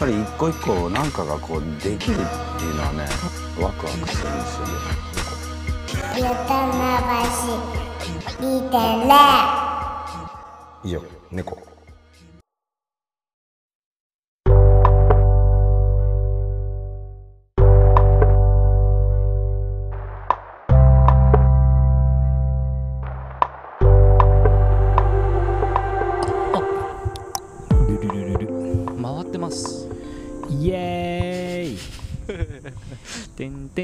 ぱり一個一個なんかがこうできるっていうのはねワクワクするんですよね。ゆたまばし2.0以上猫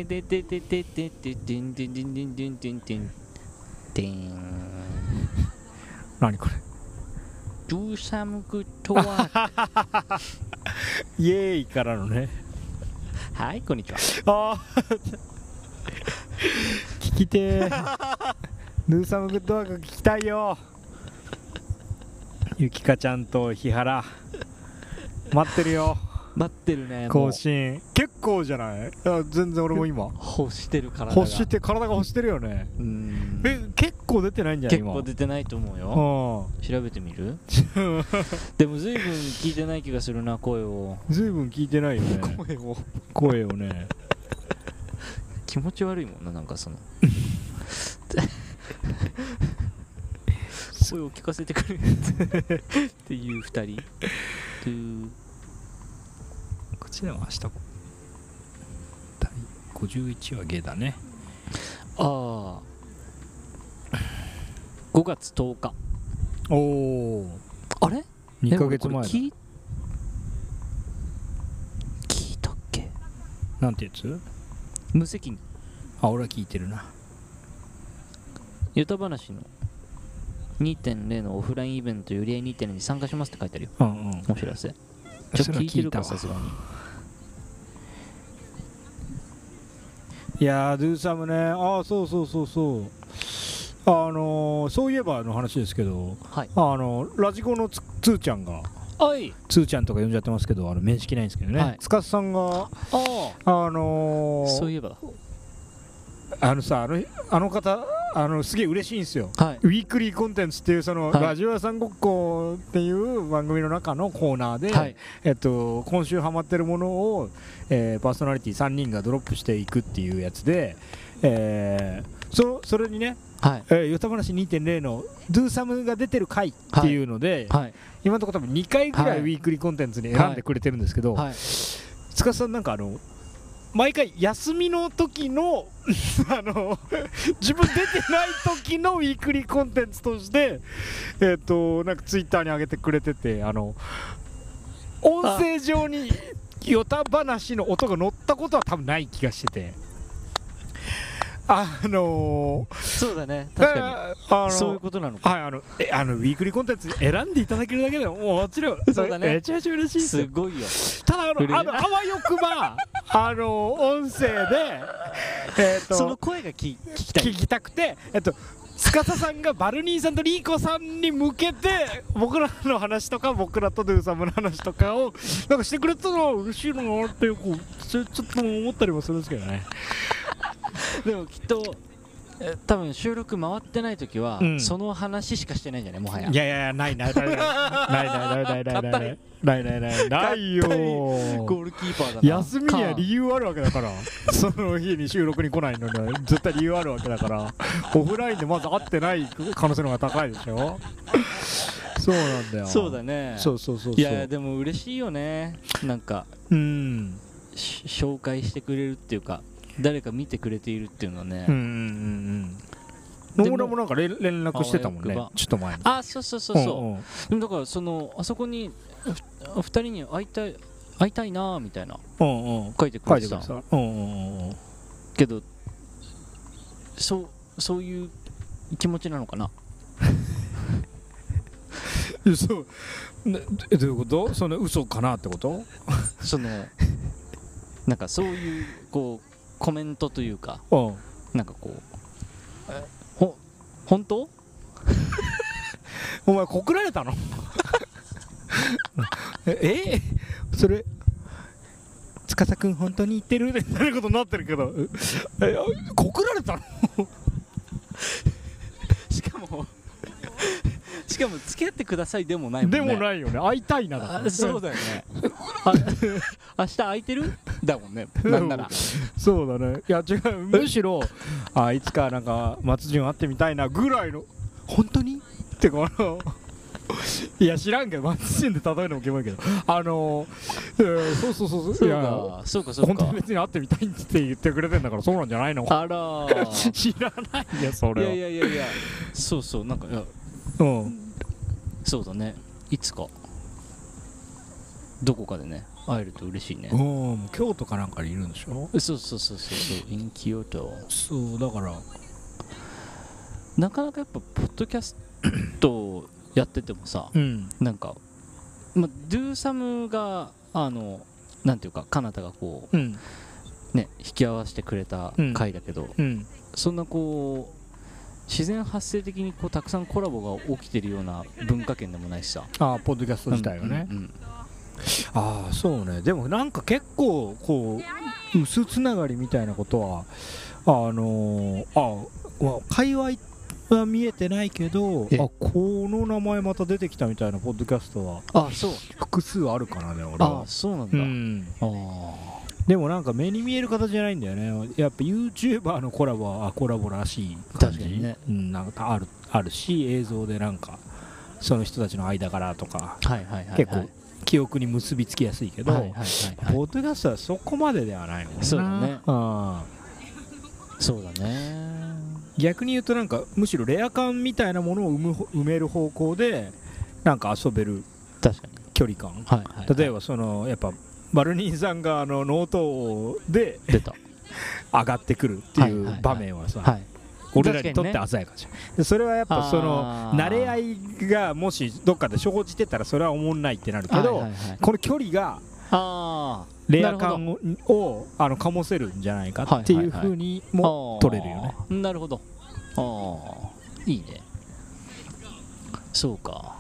てんてんてんてんてんてんてんてんてんてんてんてんてん。てんてん何これ？ドゥーサムグッドワーク。イエーイからのね。はいこんにちは。ああ聞きてー。ヌーサムグッドワーク聞きたいよ。ゆきかちゃんと日原。待ってるよ待ってるね更新。結構じゃない？あ全然俺も今。欲してる体が。欲して体が欲してるよね。うん。え結構出てないんじゃない結今構出てないと思うよ。う調べてみる？でも随分聞いてない気がするな声を。んずいぶん聞いてないよね。声を。声をね。気持ち悪いもんななんかその。声を聞かせてくれっていう二人 トゥこっちでも明日第51話ゲーだね。ああ。5月10日。おおあれ？2ヶ月前だ。聞い聞いたっけ？なんてやつ？無責任。あ俺は聞いてるな。ヨタ話の2.0のオフラインイベントより合い2.0に参加しますって書いてあるよ。うんうん。お知らせちょっと聞いてるかわ。さすがにいやードゥーサムねああそうそうそうそう。あのー、そういえばの話ですけどはい。あのラジコのつつーちゃんがはい。つーちゃんとか呼んじゃってますけどあの面識ないんですけどね、はい。つかさんがああのー、あそういえば。だあのさあのあの方あのすげえ嬉しいんですよ。はい。ウィークリーコンテンツっていうその、はい。ラジオ屋さんごっこっていう番組の中のコーナーで、はい。えっと、今週ハマってるものを、えーパーソナリティ3人がドロップしていくっていうやつで、えーそそれにねはい「えー、ヨタ話2.0」の「ドゥーサムが出てる回っていうので、はい。今のところ多分2回ぐらはい。いウィークリーコンテンツに選んでくれてるんですけど、はい。塚さんなんかあの毎回休みの時の あの 自分出てない時のウィークリーコンテンツとしてえっ、となんかツイッターに上げてくれててあの音声上にヨタ話の音が乗ったことは多分ない気がしてて。あのそうだね。確かあのにそういうことなのか。はいあのえあのウィークリーコンテンツ選んでいただけるだけでももちろんそうだね。めちゃめちゃ嬉しいですごいよ。ただあの、あの、あわよくば、あの、音声で、えっ、と、その声が聞聞きたい。聞きたくて、えっと、司さんがバルニーさんとリーコさんに向けて僕らの話とか僕らとドゥーサムの話とかをなんかしてくれたのは嬉しいなってこうちょっと思ったりもするんですけどね。でもきっとえ多分収録回ってない時は、うん。その話しかしてないんじゃない？もはや。いやいやないないないない。ないないないないないないないないないよゴールキーパーだな休みには理由あるわけだからその日に収録に来ないのに絶対理由あるわけだからオフラインでまず会ってない可能性の方が高いでしょそうなんだよそうだねそうそうそういやでも嬉しいよねなんかうんし紹介してくれるっていうか誰か見てくれているっていうのはね、うんうんうん野村もなんか連連絡してたもんね。ちょっと前に。あそうそうそうそう、んん。でもだからそのあそこにふ二人に会いたい会いたいなーみたいな。うんうん。書いてく書れてた。うんうんうん。うんけどそうそういう気持ちなのかな？そうなえどういうこと？その嘘かなってこと？そのなんかそういうこうコメントというかうん。なんかこうえほ本当？お前告られたの？え？えそれ？司くん本当に言ってる？みたいなことになってるけど。え？告られたの？しかもしかも付き合ってくださいでもないもんね。でもないよね。会いたいなだから。あそうだよね。あ明日空いてる？だもんね。なんなら。そうだね。いや違う。むしろあいつかなんか松潤会ってみたいなぐらいの本当に？ってこのいや知らんけど松潤で例えるのもキモいけど。あのえーそうそうそうそう。いやかそうかそう本当にか別に会ってみたいって言ってくれてんだからそうなんじゃないの？あらー。知らないよそいやれはいやいやいや。そうそうなんかいや。うん。そうだね。いつか。どこかでね会えると嬉しいね。うん京都かなんかにいるんでしょ？そうそうそうそうそう in 京都そうだから。なかなかやっぱポッドキャストやっててもさうん。なんかまあドゥーサムがあのなんていうかかなたがこうん。うね引き合わせてくれたうん。回だけど、うん。そんなこう自然発生的にこうたくさんコラボが起きてるような文化圏でもないしさ。ああポッドキャスト自体はね、うんうんああそうね。でもなんか結構こう薄つながりみたいなことはあのー、あわ界隈は見えてないけどえあこの名前また出てきたみたいなポッドキャストはあそう。複数あるかなね俺あは。そうなんだ、うん。あでもなんか目に見える形じゃないんだよね。やっぱ YouTuber のコラボはあコラボらしい感じ。確かにね。うん、なんかあるあるし映像でなんかその人たちの間柄とか。ーはいはいはいはい。結構記憶に結びつきやすいけど、はいはいはいはい。ポッドキャストはそこまでではないもんな。そうだね。うん。そうだね。逆に言うとなんかむしろレア感みたいなものを生む埋める方向でなんか遊べる確かに。距離感。はいはい、はい、例えばそのやっぱバルニーさんがあのノートで出た。上がってくるっていはいはいはい。う場面はさ、はい俺らにとって鮮やかじゃん。でそれはやっぱその慣れ合いがもしどっかで生じてたらそれは思んないってなるけど、はいはいはい。この距離があレア感ををあの醸せるんじゃないかっていうふうにあも取れるよね。あー。なるほど。ああいいね。そうか。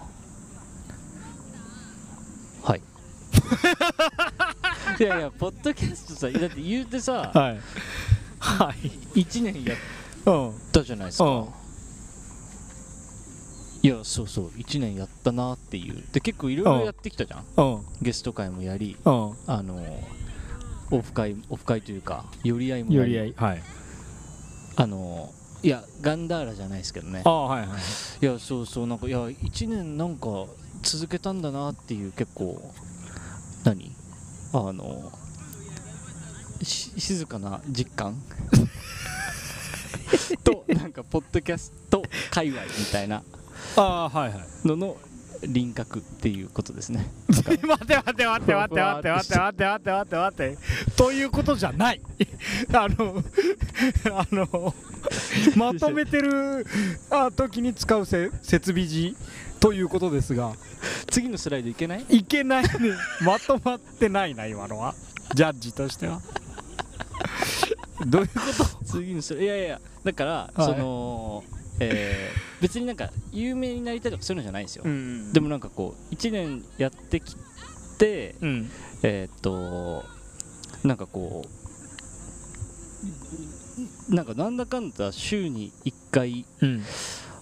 はい。いやいやポッドキャストさだって言うてさはい。はい。1年やっうん。たじゃないですか、うんいやそうそう1年やったなっていうで結構いろいろやってきたじゃんうん。ゲスト会もやりうん。あのオフ会オフ会というか寄り合いもやりより合い。はい。あのいやガンダーラじゃないですけどねああ、はいはい。いやそうそうなんかいや1年なんか続けたんだなっていう結構何？あのし静かな実感？となんかポッドキャスト界隈みたいなああ、はいはい。のの輪郭っていうことですね。待って待って待って待って待って待って待って待って待って待って。ということじゃない。あのあのまとめてるあ時に使うせ設備時ということですが。次のスライドいけない？いけないね。まとまってないな今のは。ジャッジとしてはどういうこと？次のスライドいやいやだから、はい。そのえー別になんか有名になりたいとかそういうのじゃないんですよ、ん。でもなんかこう1年やってきてうん。えーっとなんかこうなんかなんだかんだ週に1回うん。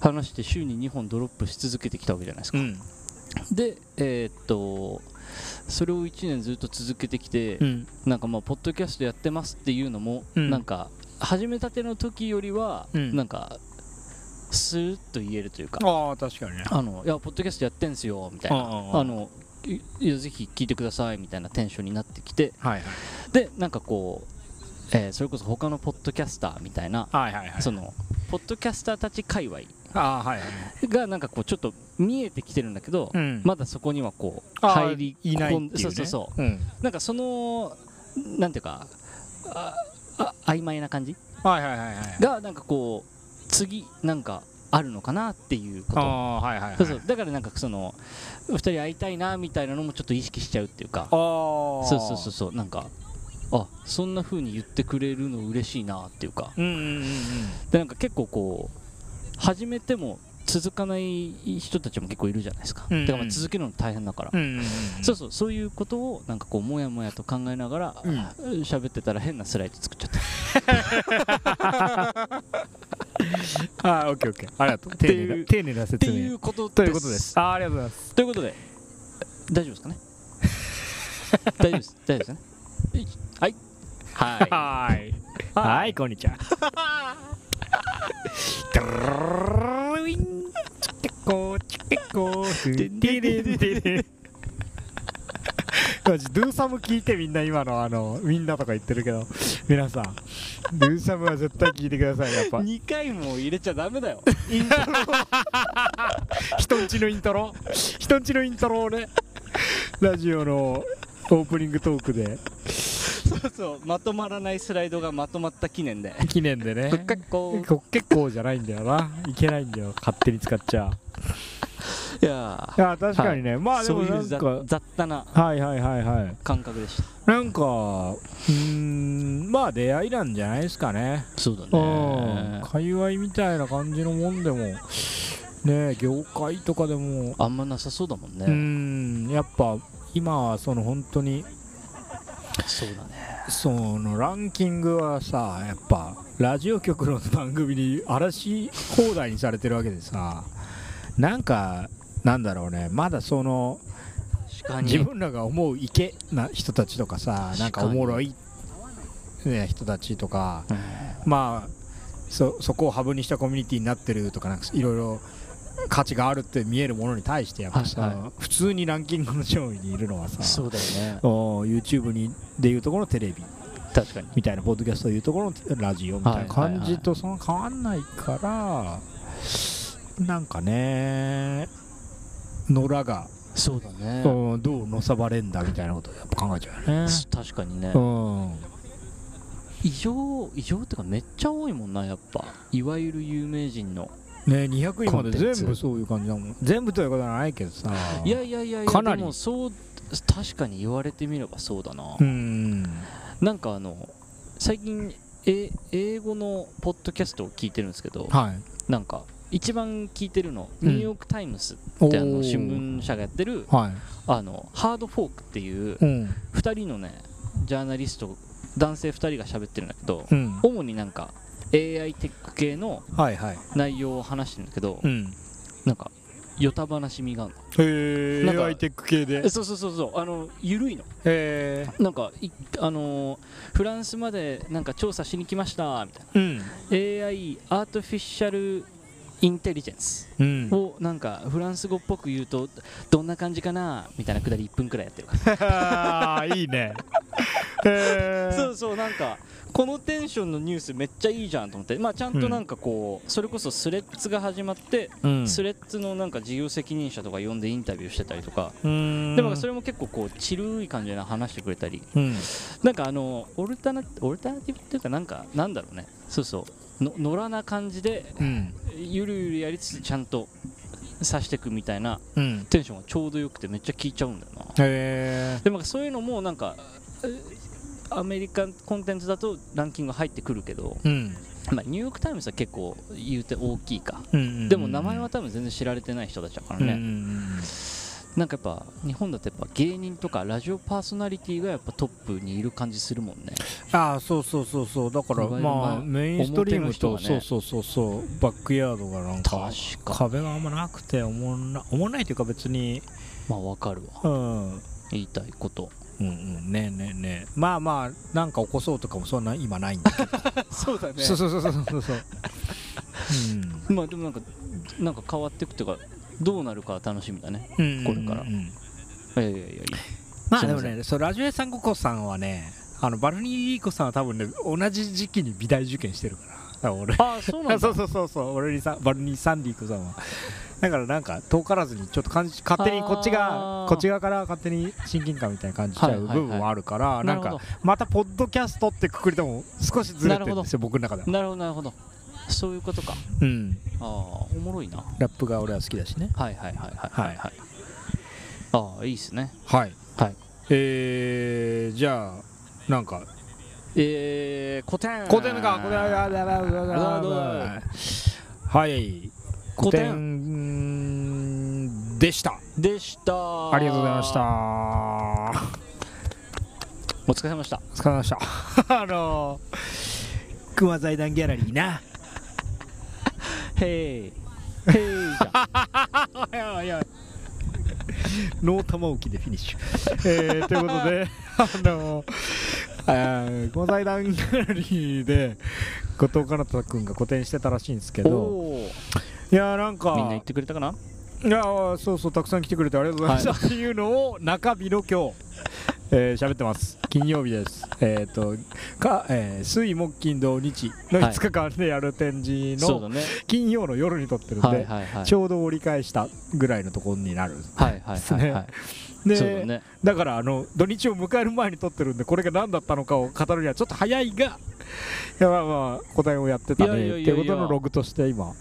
話して週に2本ドロップし続けてきたわけじゃないですか、うん。でえーっとそれを1年ずっと続けてきて、うん。なんかまあポッドキャストやってますっていうのも、うん。なんか始めたての時よりは、うん。なんかスーッと言えるというかああ確かにね。あのいやポッドキャストやってんすよみたいな。あのいいやぜひ聞いてくださいみたいなテンションになってきてはいはい。でなんかこう、えーそれこそ他のポッドキャスターみたいな、はいはいはい。そのポッドキャスターたち界隈ああはいはい。がなんかこうちょっと見えてきてるんだけど、うん。まだそこにはこう入りいない込んっていうね。そうそうそう。うん。なんかそのなんていうかああ曖昧な感じ？はいはいはいはいがなんかこう次なんかあるのかなっていうこと。ああはいはいはい。そうそう。だからなんかその2人会いたいなみたいなのもちょっと意識しちゃうっていうか。ああそうそうそうそう。なんかあそんな風に言ってくれるの嬉しいなっていうか。うんうんうんうん。でなんか結構こう始めても続かない人たちも結構いるじゃないですか、うんうんだからまあ続けるの大変だから、うんうんうんそうそうそういうことをなんかこうもやもやと考えながらうん。喋ってたら変なスライド作っちゃった。あーオッケーオッケー。ありがとう。丁寧丁寧なって説明いうことということです。あーありがとうございます。ということで大丈夫ですかね？大丈夫です。大丈夫ですね？はい。はい。はーい。はいこんにちはドゥルルルウィンチケコチケコフディディディディマジドゥーサム聞いてみんな今のあのみんなとか言ってるけど。皆さんドゥーサムは絶対聞いてくださいやっぱ。2回も入れちゃダメだよ。人んちのイントロ。人んちのイントロをね。ラジオのオープニングトークで。そうそうまとまらないスライドがまとまった記念で。記念でね。結構こ結構じゃないんだよな。いけないんだよ。勝手に使っちゃ。いやいや確かにね、まあでもなんか。雑多なはいはいはいはい。感覚でした。なんかうーんまあ出会いなんじゃないですかね。そうだうん。界隈みたいな感じのもんでも。ね業界とかでも。あんまなさそうだもんうねん。やっぱ今はその本当にそうだね。そのランキングはさやっぱラジオ局の番組に荒らし放題にされてるわけでさなんかなんだろうね。まだその自分らが思うイケな人たちとかさなんかおもろい、ね、人たちとかうん。まあそそこをハブにしたコミュニティになってるとかなんかいろいろ価値があるって見えるものに対してやっぱさ、はいは普通にランキングの上位にいるのはさそうだよね。お YouTube にでいうところのテレビ。確かに。みたいなポッドキャストでいうところのラジオみたいな感じとその変わんないからなんかね野良が、そうだね。うんどうのさばれんだみたいなことをやっぱ考えちゃうよね。確かにね。うん。異常異常ってかめっちゃ多いもんなやっぱ。いわゆる有名人のね200位まで全部そういう感じだもん。全部ということはないけどさ。いやいやいやいやかなり。でもそう確かに言われてみればそうだな、うん。なんかあの最近え英語のポッドキャストを聞いてるんですけどはい。なんか一番聞いてるの、うん。ニューヨーク・タイムズってあの新聞社がやってるはい。あのハードフォークっていううん。2人のねジャーナリスト男性2人が喋ってるんだけどうん。主になんか AI テック系のはいはい。内容を話してるんだけどうん。なんかヨタ話みがあるへえ AI テック系で。のそうそうそうそう。あの緩いの。へえなんかいあのーフランスまでなんか調査しに来ましたみたいうん。な AI アートフィシャルインテリジェンスうん。をなんかフランス語っぽく言うとどんな感じかなみたいなくだり1分くらいやってるから。いいね。そうそうなんかこのテンションのニュースめっちゃいいじゃんと思って。まあちゃんとなんかこう、それこそスレッズが始まって、うん。スレッズのなんか事業責任者とか呼んでインタビューしてたりとか、うん。でもそれも結構こうチルい感じで話してくれたり。うん。なんかあのオルタナオルタナティブっていうかなんかなんだろうね。そうそう。の野良な感じでうん。ゆるゆるやりつつちゃんとさしていくみたいなうん。テンションがちょうどよくてめっちゃ聞いちゃうんだよな。でもそういうのもなんかえアメリカンコンテンツだとランキング入ってくるけど、うん。まあ、ニューヨーク・タイムズは結構言うて大きいか。うんでも名前は多分全然知られてない人たちだからね、うんなんかやっぱ日本だとやっぱ芸人とかラジオパーソナリティがやっぱトップにいる感じするもんね。ああそうそうそうそう。だからまあまあメインストリームと、表の人そうそうそうそう。バックヤードがなんか壁があんまなくておもんなおもんないというか別に。まあわかるわ。うん。言いたいことうんうん。ねえねえねえ。まあまあなんか起こそうとかもそんな今ないんだけど。そうだね。そうそうそうそうそうそう。まあでもなんかなんか変わっていくというかどうなるかは楽しみだね。うん。うんこれから。うんうんいやいやいやいや。まあでもねそうラジオ屋さんごこさんはねあのバルニーリーコさんは多分ね同じ時期に美大受験してるから。あそうなんだ。そうそうそうそう。俺にさバルニーサンディーコさんはだからなんか遠からずにちょっと感じ勝手にこっちあがー。こっち側から勝手に親近感みたいな感じちゃう部分はあるから、なんかまたポッドキャストってくくりでも少しずれてるんですよ僕の中では。なるほどなるほど。そういうことか。うん。ああおもろいな。ラップが俺は好きだしね。はいはいはいはいはいはい。ああいいっすね。はい。はい。えー、じゃあなんか。えー、古典。古典か古典。がはい古古典典でした。でした。ありがとうございました。お疲れ様でした。お疲れ様でした。あのー、熊財団ギャラリーな。へい。へいじゃん。いやいやノー玉置きでフィニッシュ、えー、ということで あのあーこの財団ギャラリーで後藤かなた君が個展してたらしいんですけどいやーなんか。みんな言ってくれたかな？いやーそうそうたくさん来てくれてありがとうございました、っていうのを中日の今日えー喋ってます。金曜日です。えっ、とか、えー水木金土日のはい。5日間でやる展示のそうだね。金曜の夜に撮ってるんで、はいはいはい。ちょうど折り返したぐらいのところになるはいはいはいはい。でそうだね。だからあの土日を迎える前に撮ってるんでこれが何だったのかを語るにはちょっと早いがいやまあまあ個展をやってたねっていうことのログとして今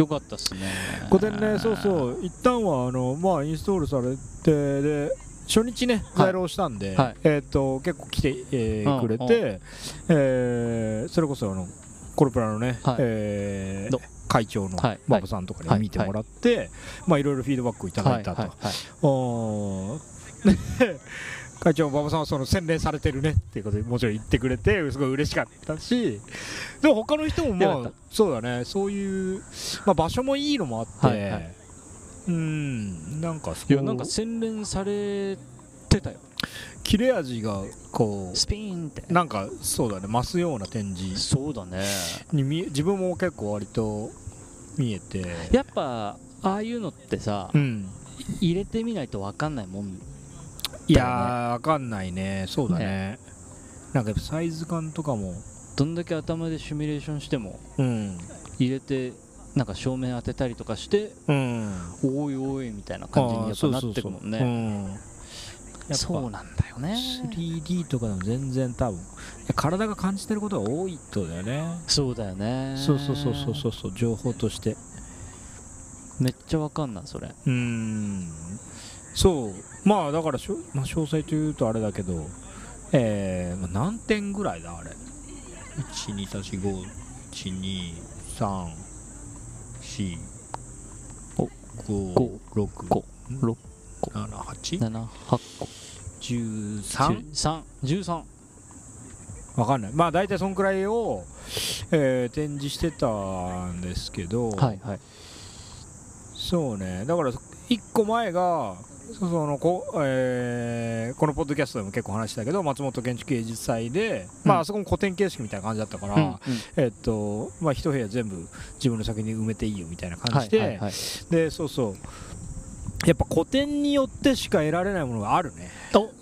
よかったっすね。個展ねそうそう。一旦はあのまあインストールされてで初日ね在廊したんで、はい。えっ、と結構来て、えーうんくれて、えーそれこそあのコルプラのね、はい。えーど会長のはい。馬場さんとかはい。に見てもらって、まあいろいろフィードバックをいただいたと、会長馬場さんはその洗練されてるねっていうことでもちろん言ってくれてすごい嬉しかったしでも他の人もよまあそうだねそういう、まあ、場所もいいのもあって、はいはい。うんなんかそういやなんか洗練されてたよ。切れ味がこスピーンって。うなんかそうだね増すような展示そうだね。に自分も結構割と見えて。やっぱああいうのってさうん。入れてみないと分かんないもんいやーわかんないね。そうだね。なんかやっぱサイズ感とかも。どんだけ頭でシミュレーションしてもうん。入れてなんか照明当てたりとかしてうん。おいおいみたいな感じにやっぱなってくもんね。ねそうなんだよね。3D とかでも全然多分いや体が感じてることが多いってことだよね。そうだよね。そうそうそうそうそうそう。情報として。めっちゃ分かんないそれ。うーん。そうまあだからしょ、まあ、詳細というとあれだけどえー、まあ何点ぐらいだあれ？123412345お5 6 5 6 7 8 7 8個。13 13 13わかんない。まあ大体そんくらいを、えー展示してたんですけど、はいはい。そうね。だから1個前がそのこ,、えーこのポッドキャストでも結構話したけど松本建築芸術祭で、まうん。ああそこも古典形式みたいな感じだったから、うんうん。えっとまあ一部屋全部自分の先に埋めていいよみたいな感じで、はいはいはい。でそうそうやっぱ古典によってしか得られないものがあるね。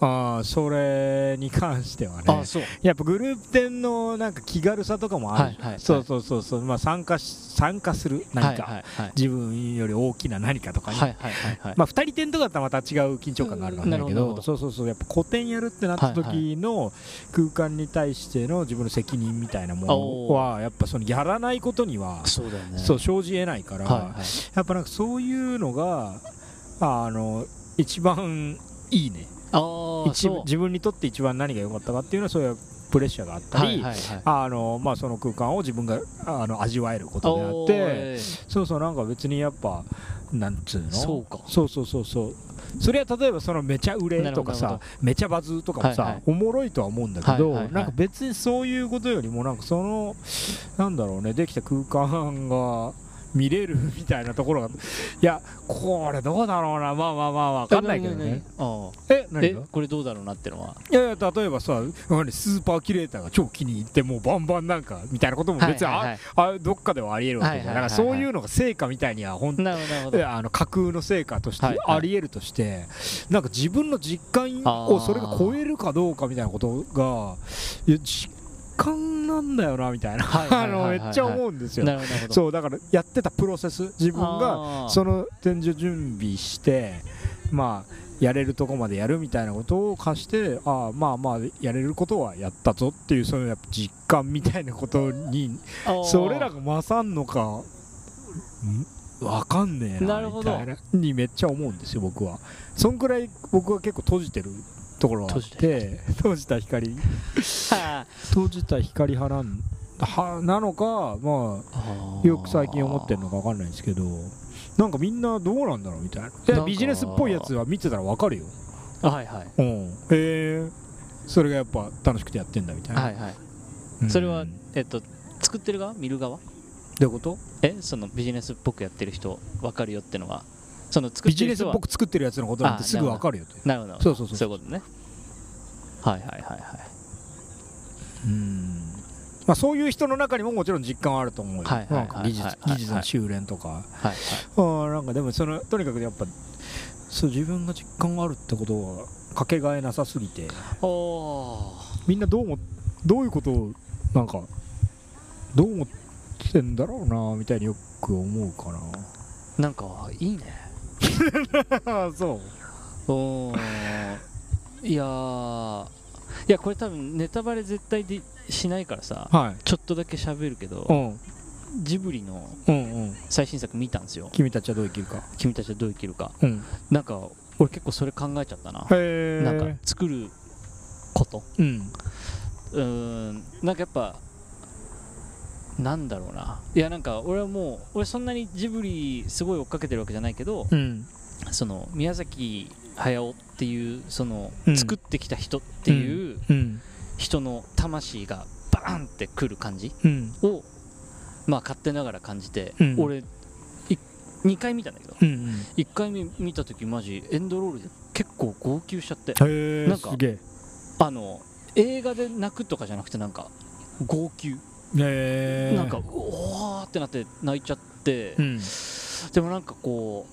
あーそれに関してはね。あそう。やっぱグループ展のなんか気軽さとかもある。はいはいはい。そうそうそうそう、まあ、参加し参加する何か、はいはいはい。自分より大きな何かとかに、はいはいはいはい。まあ、2人展とかだったらまた違う緊張感があるからだけどうんそうそうそうやっぱ古典やるってなった時の空間に対しての自分の責任みたいなものはやっぱそのやらないことにはそうね。そう生じえないから、はいはい。やっぱなんかそういうのがあの一番いいね。ああ一自分にとって一番何が良かったかっていうのはそういうプレッシャーがあったり、あのまあ、その空間を自分があの味わえることであってえそうそうなんか別にやっぱなんつうの？そうか。そうそうそうそう。それは例えばそのめちゃ売れとかさめちゃバズとかもさ、はいはい。おもろいとは思うんだけど、なんか別にそういうことよりもなんかそのなんだろうねできた空間が見れるみたいなところが。いやこれどうだろうな。まあまあまあわかんないけどね。あええこれどうだろうなってのは？いやいや例えばさ何スーパーキュレーターが超気に入ってもうバンバンなんかみたいなことも別にあ,、あどっかではありえるわけじゃん、からそういうのが成果みたいには本当あの架空の成果としてありえるとして、なんか自分の実感をそれが超えるかどうかみたいなことがいや実感なんだよなみたいな。めっちゃ思うんですよ。そうだからやってたプロセス自分がその展示を準備してまあやれるとこまでやるみたいなことを貸してああまあまあやれることはやったぞっていうそのやっぱ実感みたいなことにそれらが勝んのかんわかんねえなみたいなにめっちゃ思うんですよ僕は。そんくらい僕は結構閉じてるところがあって閉じた光。は 閉じた光派なんはなのかまああよく最近思ってるのかわかんないんですけどなんかみんなどうなんだろうみたいな。ビジネスっぽいやつは見てたらわかるよ。あはいはい。うん。へえ。それがやっぱ楽しくてやってんだみたいな、はいはい。うん。それはえっと作ってる側？見る側？どういうこと？えそのビジネスっぽくやってる人分かるよってのはその作っビジネスっぽく作ってるやつのことなんてあすぐわかるよとなるほど。そうそうそうそう。いうことね。はいはいはいはい。うん。まあそういう人の中にももちろん実感はあると思うよ。はいはい技術はい。はい技術の修練とか。はいあーなんかでもそのとにかくやっぱそう自分が実感があるってことはかけがえなさすぎて。おみんなどうもどういうことをなんかどう思ってんだろうなみたいによく思うかな。なんかいいね。あ そう。おー。いやー。いやこれ多分ネタバレ絶対でしないからさはい。ちょっとだけ喋るけどうん。ジブリの最新作見たんですよ。君たちはどう生きるか。君たちはどう生きるか。うん。なんか俺結構それ考えちゃったな。なんか作ること。うん。うーん。なんかやっぱなんだろうな。いやなんか俺はもう俺そんなにジブリすごい追っかけてるわけじゃないけどうん。その宮崎駿っていうそのうん。作ってきた人っていううん。人の魂がバーンってくる感じうん。をまあ勝手ながら感じて、うん。俺2回見たんだけどうん1回目見た時マジエンドロールで結構号泣しちゃってなんかあの映画で泣くとかじゃなくてなんか号泣へえなんかうおーってなって泣いちゃって、うん。でもなんかこ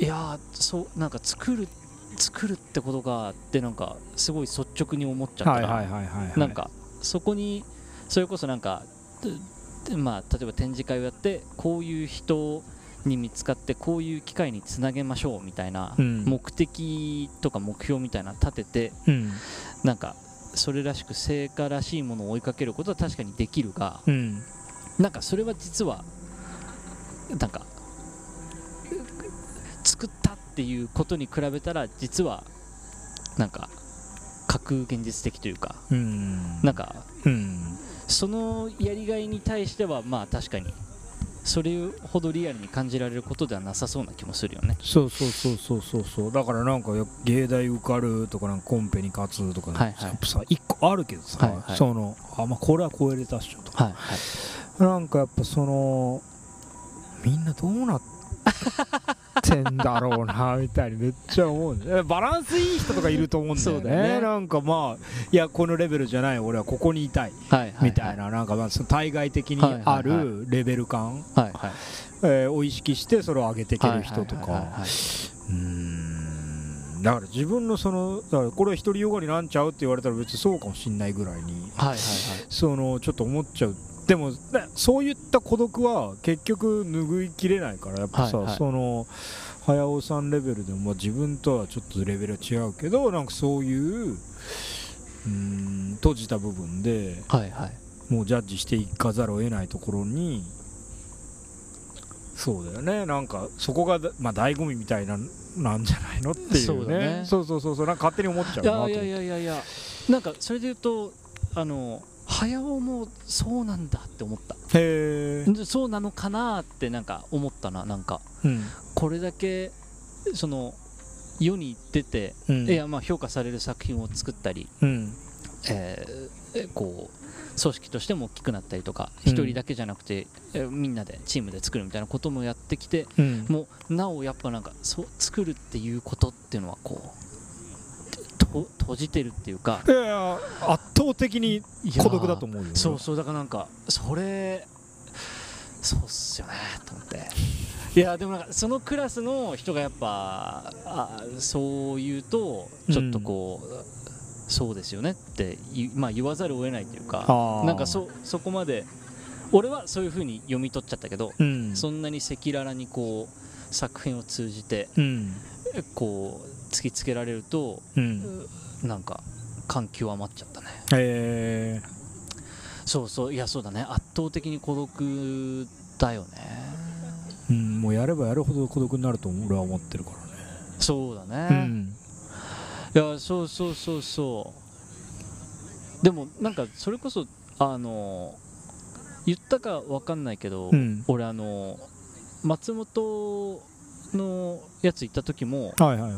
ういやーそうなんか作る作るってことがってなんかすごい率直に思っちゃったら、はいはいはいはいはい。なんかそこにそれこそなんかでまあ例えば展示会をやってこういう人に見つかってこういう機会につなげましょうみたいなうん。目的とか目標みたいなの立ててうん。なんかそれらしく成果らしいものを追いかけることは確かにできるがうん。なんかそれは実はなんか作ったっていうことに比べたら実はなんか架空現実的というかうん。なんかうん。そのやりがいに対してはまあ確かにそれほどリアルに感じられることではなさそうな気もするよね。そうそうそうそう。そうそうだからなんかよ芸大受かるとかなんかコンペに勝つとかはいはい。やっぱさ一個あるけどさ、はいはい。そのあまあこれは超えれたっしょとか。はいはい。なんかやっぱそのみんなどうなってんだろうなみたいにめっちゃ思う バランスいい人とかいると思うんだよね。ね。なんかまあいやこのレベルじゃない俺はここにいたい。はいはいみたいななんかまあその対外的にはいはいあはい。るレベル感、はいはい。えーを意識してそれを上げていける人とか。はいはいはいはい。うーん。だから自分のそのだからこれは独りよがりなんちゃうって言われたら別にそうかもしんないぐらいに。はいはい。そのちょっと思っちゃうでもねそういった孤独は結局拭いきれないからやっぱさ、はいはい。その早尾さんレベルでも自分とはちょっとレベルは違うけどなんかそういううーん閉じた部分ではいはい。もうジャッジしていかざるを得ないところにそうだよね。なんかそこがだまあ醍醐味みたいななんじゃないのっていうね。そうだね。そうそうそうなんか勝手に思っちゃういないやいやいやいや。なんかそれで言うとあの早尾もそうなんだって思った。へえ。でそうなのかなってなんか思ったななんか。うん。これだけその世に出て、うん。いやまあ評価される作品を作ったり、うん。えーえこう組織としても大きくなったりとかうん一、人だけじゃなくて、えーみんなでチームで作るみたいなこともやってきてうん。もうなおやっぱなんかそう作るっていうことっていうのはこうと閉じてるっていうか。いやいや圧倒的に孤独だと思うよ。そうそうだからなんかそれそうっすよねと思って。いやでもなんかそのクラスの人がやっぱあそう言うとちょっとこう、そうですよねって言,、まあ、言わざるを得ないというかなんかそそこまで俺はそういう風に読み取っちゃったけど、うん。そんなに赤裸々にこう作品を通じてうん。えこう突きつけられるとうん。なんか感極まっちゃったね。へえそうそう。いやそうだね。圧倒的に孤独だよね。うん。もうやればやるほど孤独になると俺は思ってるからね。そうだね、うん。いやそうそうそうそう。でもなんかそれこそあの言ったかわかんないけど、うん。俺あの松本のやつ行った時もはいはいはい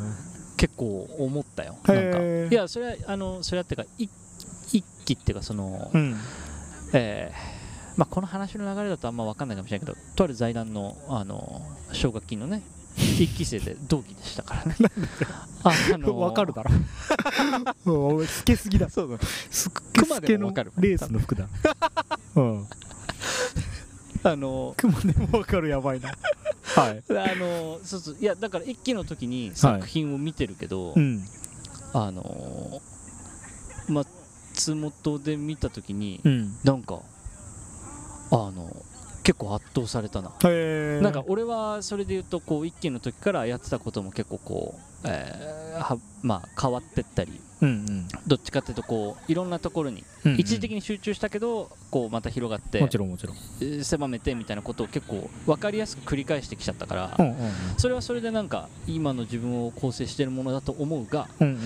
結構思ったよ。なんか。いやそれはあのそれはってかい一期っていうかその、うん。えーまあ、この話の流れだとあんま分かんないかもしれないけどとある財団のあの奨学金のね 一期生で同期でしたからね。ああのわかるだろ。お前スケすぎだ。そうだスケ熊スケのでもわかる。レースの服だ。うんあの熊でもわかるやばいな。はい。あのそうそう。いやだから一期の時に作品を見てるけど、うん。あの松本で見た時に、うん。なんかあの結構圧倒されたな、へえなんか俺はそれで言うとこう一期の時からやってたことも結構こう、えーはまあ、変わってったりうんどっちかっていうとこういろんなところにうん一時的に集中したけどこうまた広がってもちろんもちろん。えー狭めてみたいなことを結構分かりやすく繰り返してきちゃったから、うんうんそれはそれでなんか今の自分を構成してるものだと思うがうんうん。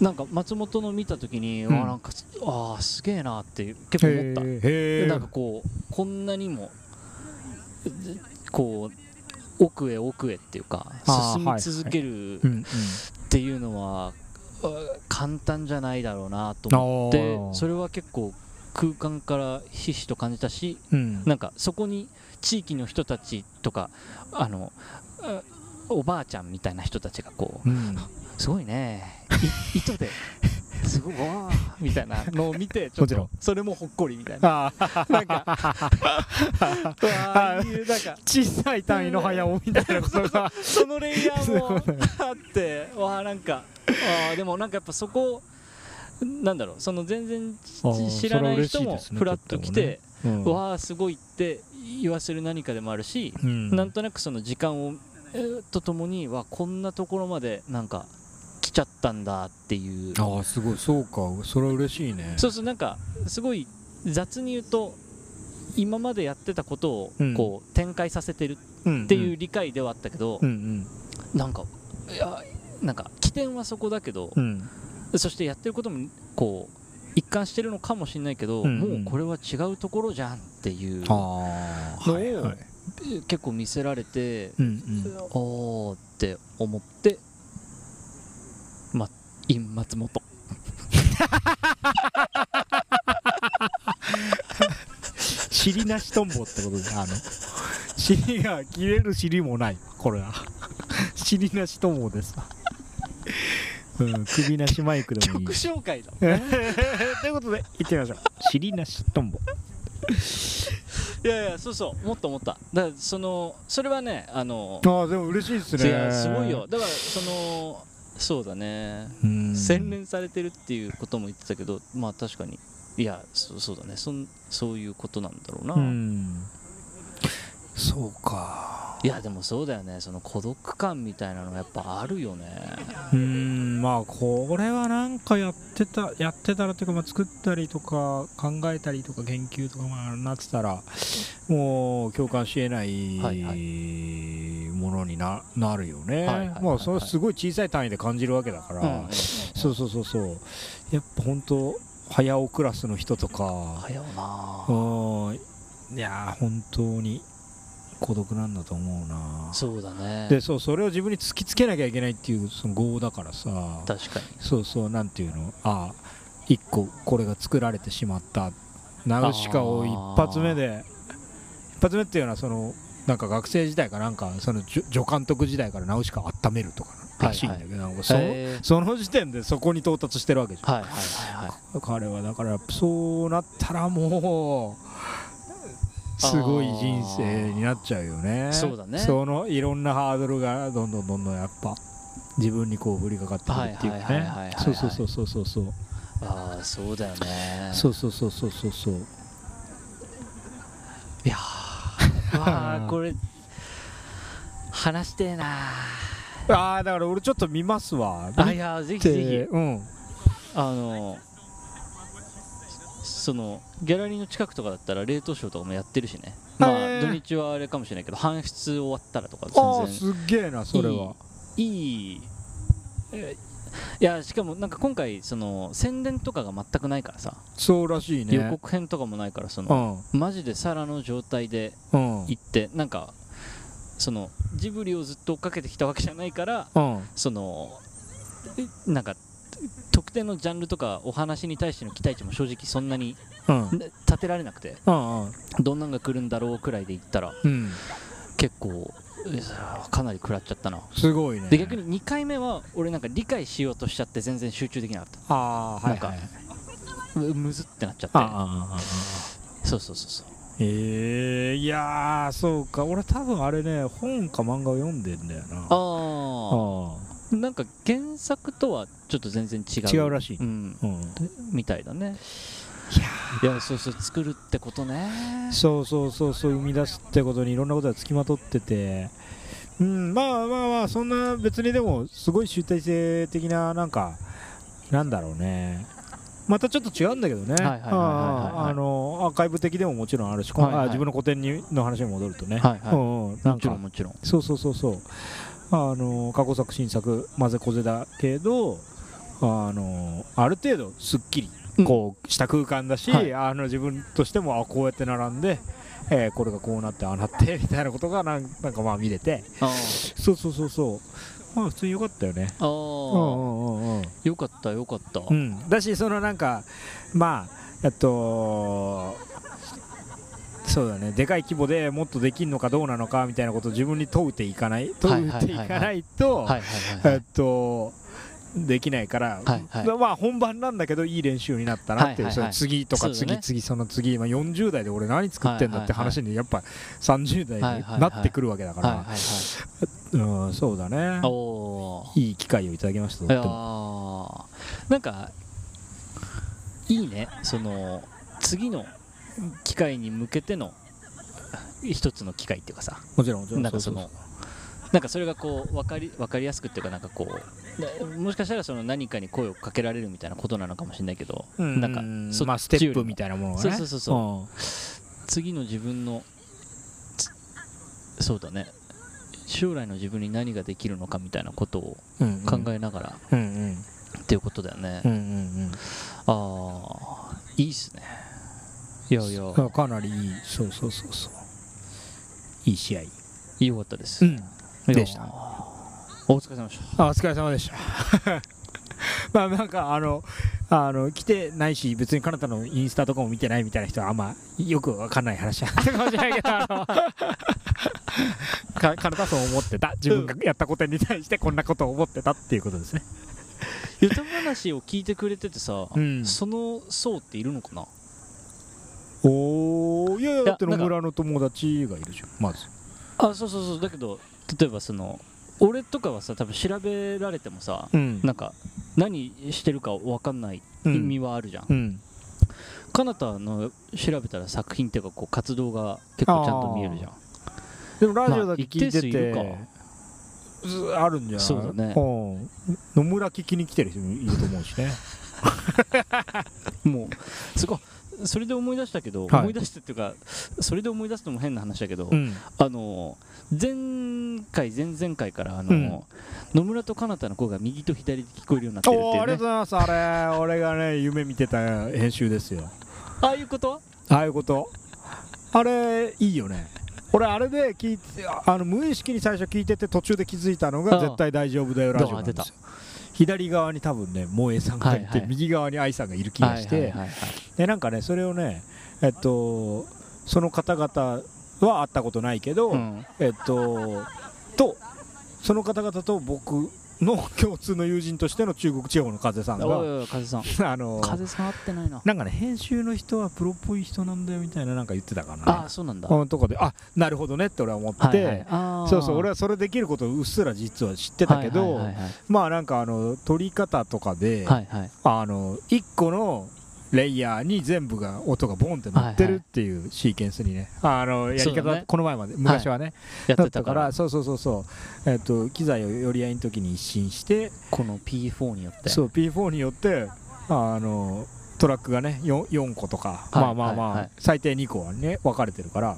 なんか松本の見た時に、うん。あなんかあーすげえなって結構思った。なんかこうこんなにもでこう奥へ奥へっていうか進み続けるっていうのは、あ簡単じゃないだろうなと思ってそれは結構空間からひしひしと感じたしうん。なんかそこに地域の人たちとかあのあおばあちゃんみたいな人たちがこううん。すごいね。い 糸ですごいわーみたいなのを見てちょっとそれもほっこりみたいな。あなんかうわーいうなんか。小さい単位の早尾みたいなことが。そのレイヤーもあってわあなんかあーでもなんかやっぱそこなんだろうその全然知らない人もそれは嬉しいですねフラッと来て、うん。わあすごいって言わせる何かでもあるし、うん。なんとなくその時間を、えーとともにわこんなところまでなんか来ちゃったんだっていう。ああすごい。そうか。それは嬉しいね。そうそうなんかすごい雑に言うと今までやってたことをうん。こう展開させてるうんっていう理解ではあったけどう、んなんかいやなんか起点はそこだけどう、ん。そしてやってることもこう一貫してるのかもしれないけど、うん。うんもうこれは違うところじゃんっていうのを結構見せられて、うんうん。おーって思ってまイン松本。尻なしトンボってことであの。尻が切れる尻もないこれは。尻なしトンボですわ。うん首なしマイクでもいい。曲紹介だ。ということで行ってみましょう。尻なしトンボいやいやそうそうもっと思っただからそのそれはねあのああでも嬉しいですね。いやすごいよ。だからそのそうだね。うん。洗練されてるっていうことも言ってたけどまあ確かに。いやそそうだね。そんそういうことなんだろうな、うん。そうか。いやでもそうだよね。その孤独感みたいなのやっぱあるよね。うん。まあこれはなんかやってたやってたらっていうか、まあ、作ったりとか考えたりとか研究とかまあなってたらもう共感しえないはいはものにななるよね。はいはいはいはい。まあそれはすごい小さい単位で感じるわけだから、うん。そうそうそうそう。やっぱ本当早尾クラスの人とか。はよなうん。いやー本当に孤独なんだと思うな。そうだね。でそうそれを自分に突きつけなきゃいけないっていうその業だからさ。確かに。そうそうなんていうの？ああ一個これが作られてしまった。ナウシカを一発目で。一発目っていうのはそのなんか学生時代かなんかその助助監督時代からナウシカを温めるとからしいんだけど、なんかそのへその時点でそこに到達してるわけじゃん、ーはいはいはい。はい彼はだからそうなったらもうすごい人生になっちゃうよね。そうだね。そのいろんなハードルがどんどんどんどんやっぱ自分にこう降りかかってくるっていうはいはいはいはいはいはい。ねそうそうそうそうそうそう。ああそうだよね。そうそうそうそうそうそういやーわあこれ話してえな。ああだから俺ちょっと見ますわ。あいやぜひぜひ。うん。あのそのギャラリーの近くとかだったら冷凍ショーとかもやってるしね。まあ土日はあれかもしれないけど搬出終わったらとかああ全然すっげえなそれは。いいえいやしかもなんか今回その宣伝とかが全くないからさ、そうらしいね。予告編とかもないからそうの、マジでサラの状態でんうん行ってなんかそのジブリをずっと追っかけてきたわけじゃないからうん。そのえなんか特定のジャンルとかお話に対しての期待値も正直そんなにうん。ね立てられなくてうんどんなんが来るんだろうくらいで言ったらうん。結構えーかなり食らっちゃったな。すごいね。で逆に2回目は俺なんか理解しようとしちゃって全然集中できなかっああはいはい。なんかたうむずってなっちゃって。あああああそうそうそうそう。ええいやーそうか。俺多分あれね本か漫画を読んでんだよな。あああなんか原作とはちょっと全然違う。違うらしい。うん。あうん。みたいだねいやそうそう作るってことね。そうそうそうそう生み出すってことにいろんなことがつきまとってて。うんまあまあまあそんな別にでもすごい集大成的ななんかなんだろうね。またちょっと違うんだけどね。はいはいはいはいはいああのアーカイブ的でももちろんあるし、はいはいあ自分の古典にの話に戻るとね、はいはい。うんうんなんもちろかんもちろん。そうそうそうそう。あの過去作新作混ぜこぜだけどあのある程度すっきり。うんこうした空間だし、はい。あの自分としてもあこうやって並んで、えーこれがこうなってああなって みたいなことがなんなんかまあ見れて。あそうそうそうそう。まあ普通に良かったよね。ああ。うんうんよかったよかった。うん。だしそのなんかまあえっとそうだね。でかい規模でもっとできるのかどうなのかみたいなことを自分に問うていかない。問うていかないとえっはいとできないから、はいはい。まあ本番なんだけどいい練習になったなっていう、はいはい次とか次次その次、まあ、40代で俺何作ってんだって話にやっぱ30代になってくるわけだから、うん、そうだね。おおいい機会をいただきましたなんかいいね。その次の機会に向けての一つの機会っていうかさ。もちろんもちろん。なんかそのなんかそれがこう分かり分かりやすくっていうかなんかこうなもしかしたらその何かに声をかけられるみたいなことなのかもしれないけど、うん。なんかそまあステップみたいなものがね。そうそうそう次の自分のつそうだね。将来の自分に何ができるのかみたいなことをうんうん。考えながらうんうん。っていうことだよね、うんうんああいいっすね。いやいや。う。んかなりいい。そうそうそうそう。いい試合。よかったです、うん。でしたお疲れ様でした。あお疲れ様でした。まあなんかあのあの来てないし別にかなたのインスタとかも見てないみたいな人はあんまよくわかんない話だったかもしれないけどあのかかなたそう思ってた自分がやったことに対してこんなことを思ってたっていうことですね。歌話を聞いてくれててさ、うん。その層っているのかな？おおいやいやだって野村の友達がいるじゃんまず。あそうそうそう。だけど例えばその俺とかはさ多分調べられてもさ、うん。なんか何してるか分かんない意味はあるじゃん、うん。かなたの調べたら作品っていうかこう活動が結構ちゃんと見えるじゃん。でもラジオだけ聞いてて、るか。ずあるんじゃない？そうだね。うん。野村聞きに来てる人もいると思うしね。もうすごいそれで思い出したけど、はい。思い出したっていうかそれで思い出すのも変な話だけど、うん。あの前回前々回からあの、うん。野村とかなたの声が右と左で聞こえるようになってるっていうね。ありがとうございます。あれ 俺がね夢見てた編集ですよ。ああいうこと？はああいうこと。あれいいよね。俺あれで聞いてあの無意識に最初聞いてて途中で気づいたのが絶対大丈夫だよラジオなんですよ左側に多分ね萌えさんがいて、右側に愛さんがいる気がして、でなんかねそれをねえっとその方々は会ったことないけど、うん。えっととその方々と僕の共通の友人としての中国地方の風さんが風さん。あの風さん合ってないな。なんかね編集の人はプロっぽい人なんだよみたいななんか言ってたかな。ああそうなんだ。うんとかであなるほどねって俺は思って、はいはい。そうそう俺はそれできることをうっすら実は知ってたけど、はいはいはいまあなんかあの撮り方とかで、はいはい。はいあの1個のレイヤーに全部が音がボンって乗ってるっていうシーケンスにね、あのやり方、この前まで昔はね、やってたから。らそうそうそうそう、えっと機材を寄り合いの時に一新してこの P4 によって。そう P4 によってあのトラックがね 4, 4個とか、はいまあまあまあ、最低2個はね分かれてるから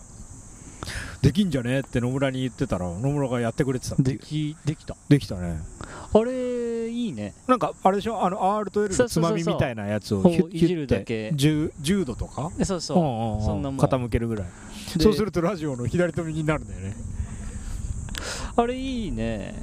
できんじゃね？って野村に言ってたら野村がやってくれてた。でうきできた。できたね。あれいいね。なんかあれでしょ？あの R と L のつまみみたいなやつをヒュッそうそういじるヒュッてだけ 10, 10度とか？えそうそう。うんうんうん。そんなもん。傾けるぐらい。でそうするとラジオの左と右になるんだよねあれいいね。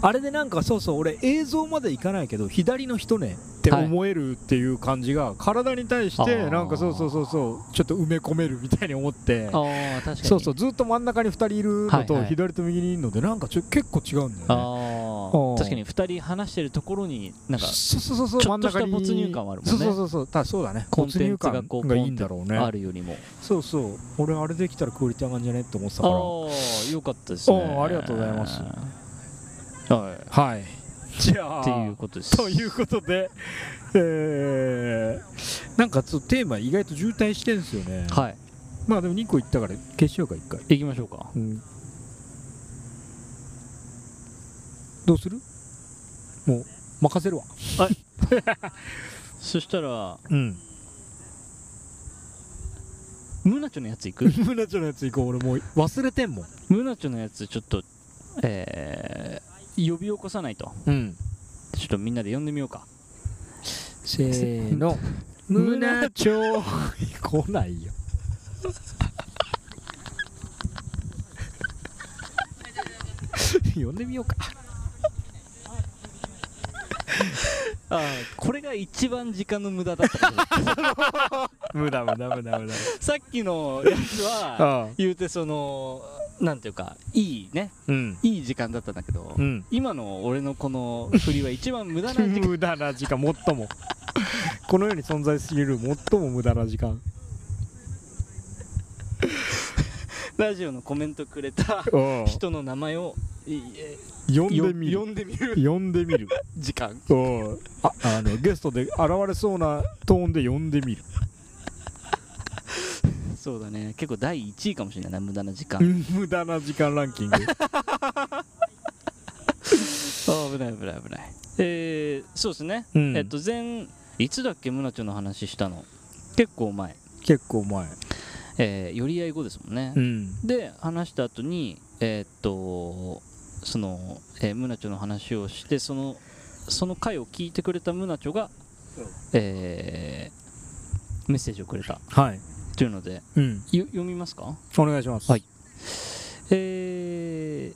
あれでなんかそうそう俺映像までいかないけど左の人ねって思えるっていう感じが体に対してなんかそうそうそうそうちょっと埋め込めるみたいに思ってああ確かに。そうそうずっと真ん中に2人いるのと左と右にいるのでなんかちょ結構違うんだよね確かに2人話してるところになんかそうそうそうそうちょっとした没入感はあるもんね。そうそうそうそうたそうだね。コンテンツが没こうがいいんだろうねあるよりも。そうそう。俺あれできたらクオリティ上がんじゃねって思ってたあからあよかったですね。ありがとうございます。はい。はい。じゃあっていうことです。ということで、えー、なんかちょっとテーマ意外と渋滞してんですよね。はい。まあでも2個言ったから消しようか、1回。行きましょうか。うん、どうする？もう、任せるわ。そしたらうん。ムナチョのやつ行く？ムナチョのやつ行こう、俺もう忘れてんもん。ムナチョのやつちょっとえー、呼び起こさないとうん。ちょっとみんなで呼んでみようかせーの。ムナチョ来ないよ。呼んでみようか。ああこれが一番時間の無駄だった 無駄無駄無駄無駄。さっきのやつは。言うてそのなんていうかいいねうん。いい時間だったんだけど、うん。今の俺のこの振りは一番無駄な時間無駄な時間最もこの世に存在する最も無駄な時間ラジオのコメントくれたお人の名前を呼んよでみる。呼んでみる。呼んでみる。時間。おああのゲストで現れそうなトーンで呼んでみる。そうだね。結構第1位かもしれないな無駄な時間、無駄な時間ランキング。あ危ない危ない危ない。えー、そうですね、うん。えっと前いつだっけムナチョの話したの？結構前。結構前えー、寄り合い後ですもんね、うん。で話した後にえーっとその、えー、ムナチョの話をしてそのその回を聞いてくれたムナチョが、えーメッセージをくれた。はい。というのでうん。よ読みますか？お願いします。はい。え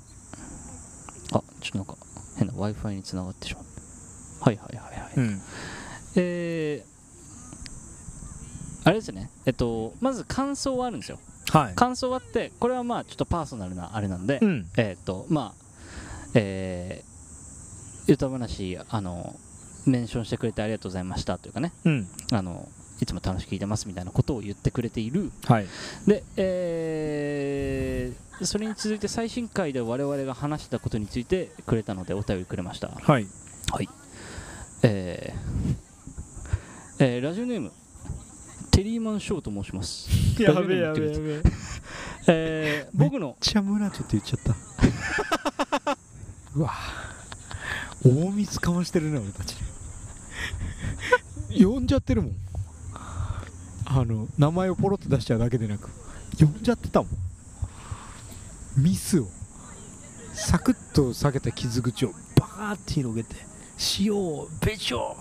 ー、あちょっとなんか変な w i f i につながってしまった。はいはいはいはい、うん。えーあれですね。えっとまず感想はあるんですよ。はい。感想はあってこれはまあちょっとパーソナルなあれなんで、うん。えーっとまあえー、歌話あのメンションしてくれてありがとうございましたというかね。うん。あのいつも楽しく聞いてますみたいなことを言ってくれている。はい。で、えーそれに続いて最新回で我々が話したことについてくれたのでお便りくれました。はい。えーえーラジオネームテリーマンショーと申します。やべえやべえやべえ。えー僕の。ちゃムナチョって言っちゃった。うわ。大水かましてるね俺たち。呼んじゃってるもん。あの名前をポロッと出しちゃうだけでなく呼んじゃってたもん。ミスを。サクッと下げた傷口をバーって広げて塩をべちょ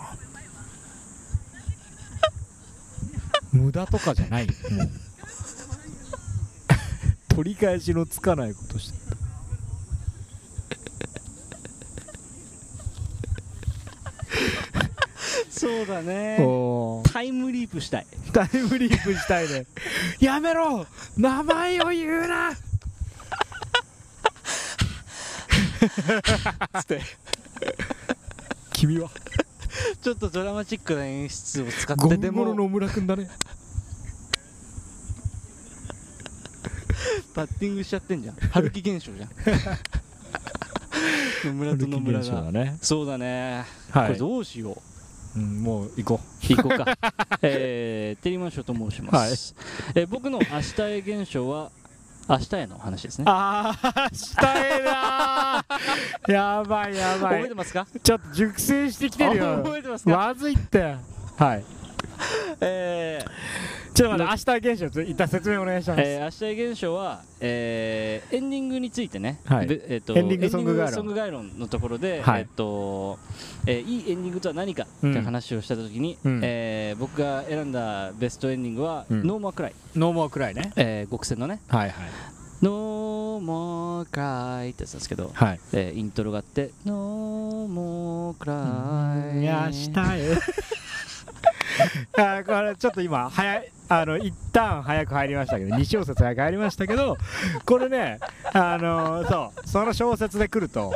無駄とかじゃない。よもう取り返しのつかないことしてそうだね。タイムリープしたい。タイムリープしたいね。やめろ！名前を言うな！つって。君は？ちょっとドラマチックな演出を使っゴてでもの野村君だね。バッティングしちゃってんじゃん。春樹現象じゃん。野 村と野村が。ね。そうだね、はこれどうしよう。うん、もう行こ行こうか、えー、テリマンショーと申します、えー僕の明日へ現象は明日への話ですね。ああしたいなー。やばいやばい。覚えてますか？ちょっと熟成してきてるよ。覚えてますか、まずいって。はい。えーちょっと待って明日現象一旦説明お願いします、えー、明日へ現象は、えーエンディングについてね、はい。べえーとエンディングソング概論。エンディングソング概論のところで、はい。えーとえーいいエンディングとは何かってうん話をしたときに、うん。えー僕が選んだベストエンディングは、うん。 No more cry、No more cry ね。えーごくせんのね。はいはい。ノ No more cry ってやつなんですけど、はい。えーイントロがあって、No more cry いやしたいあこれちょっと今早いあの一旦早く入りましたけど2小節早く入りましたけどこれねあのそうその小節で来ると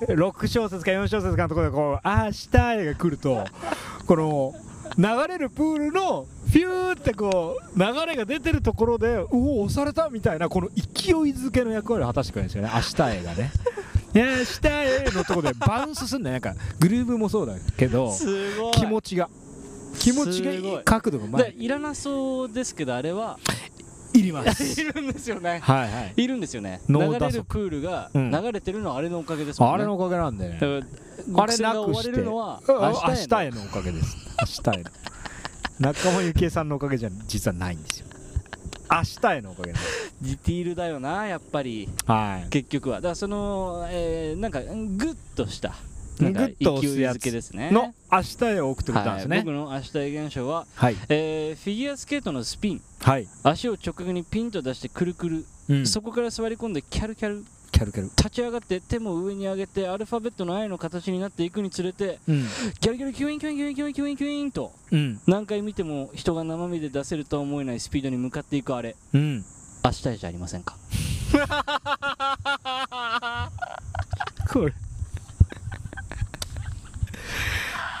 6小節か4小節かのところでこう「明日へ」が来るとこの流れるプールのフューってこう流れが出てるところでうお押されたみたいなこの勢いづけの役割を果たしてくれるんですよね。明日へがね。いや明日へのところでバウンスすんだよ。なんかグルーブもそうだけど気持ちが気持ちがいい。角度が前。でいらなそうですけどあれはいります。いるんですよね。はいはい。いるんですよね。流れるプールがうん。流れてるのはあれのおかげですもんね。あれのおかげなんで。ねあれなくして。れるのはうん明明日へのおかげです。明日への。仲間由紀恵さんのおかげじゃ実はないんですよ。明日へのおかげです。ディティールだよなやっぱり。はい。結局は。だからその、えーなんかグッとしたグッと押すやつづけですね。の明日へを送ってくれたんですね。はい、僕の明日へ現象は、はい。えーフィギュアスケートのスピン。はい。足を直角にピンと出してくるくる、うん。そこから座り込んでキャルキャル。キャルキャル。立ち上がって手も上に上げてアルファベットの I の形になっていくにつれてうん。ギャルギャルキュインキュインキュインキュインキュインキュインとうん。何回見ても人が生身で出せるとは思えないスピードに向かっていくあれ。うん。明日へじゃありませんか？これ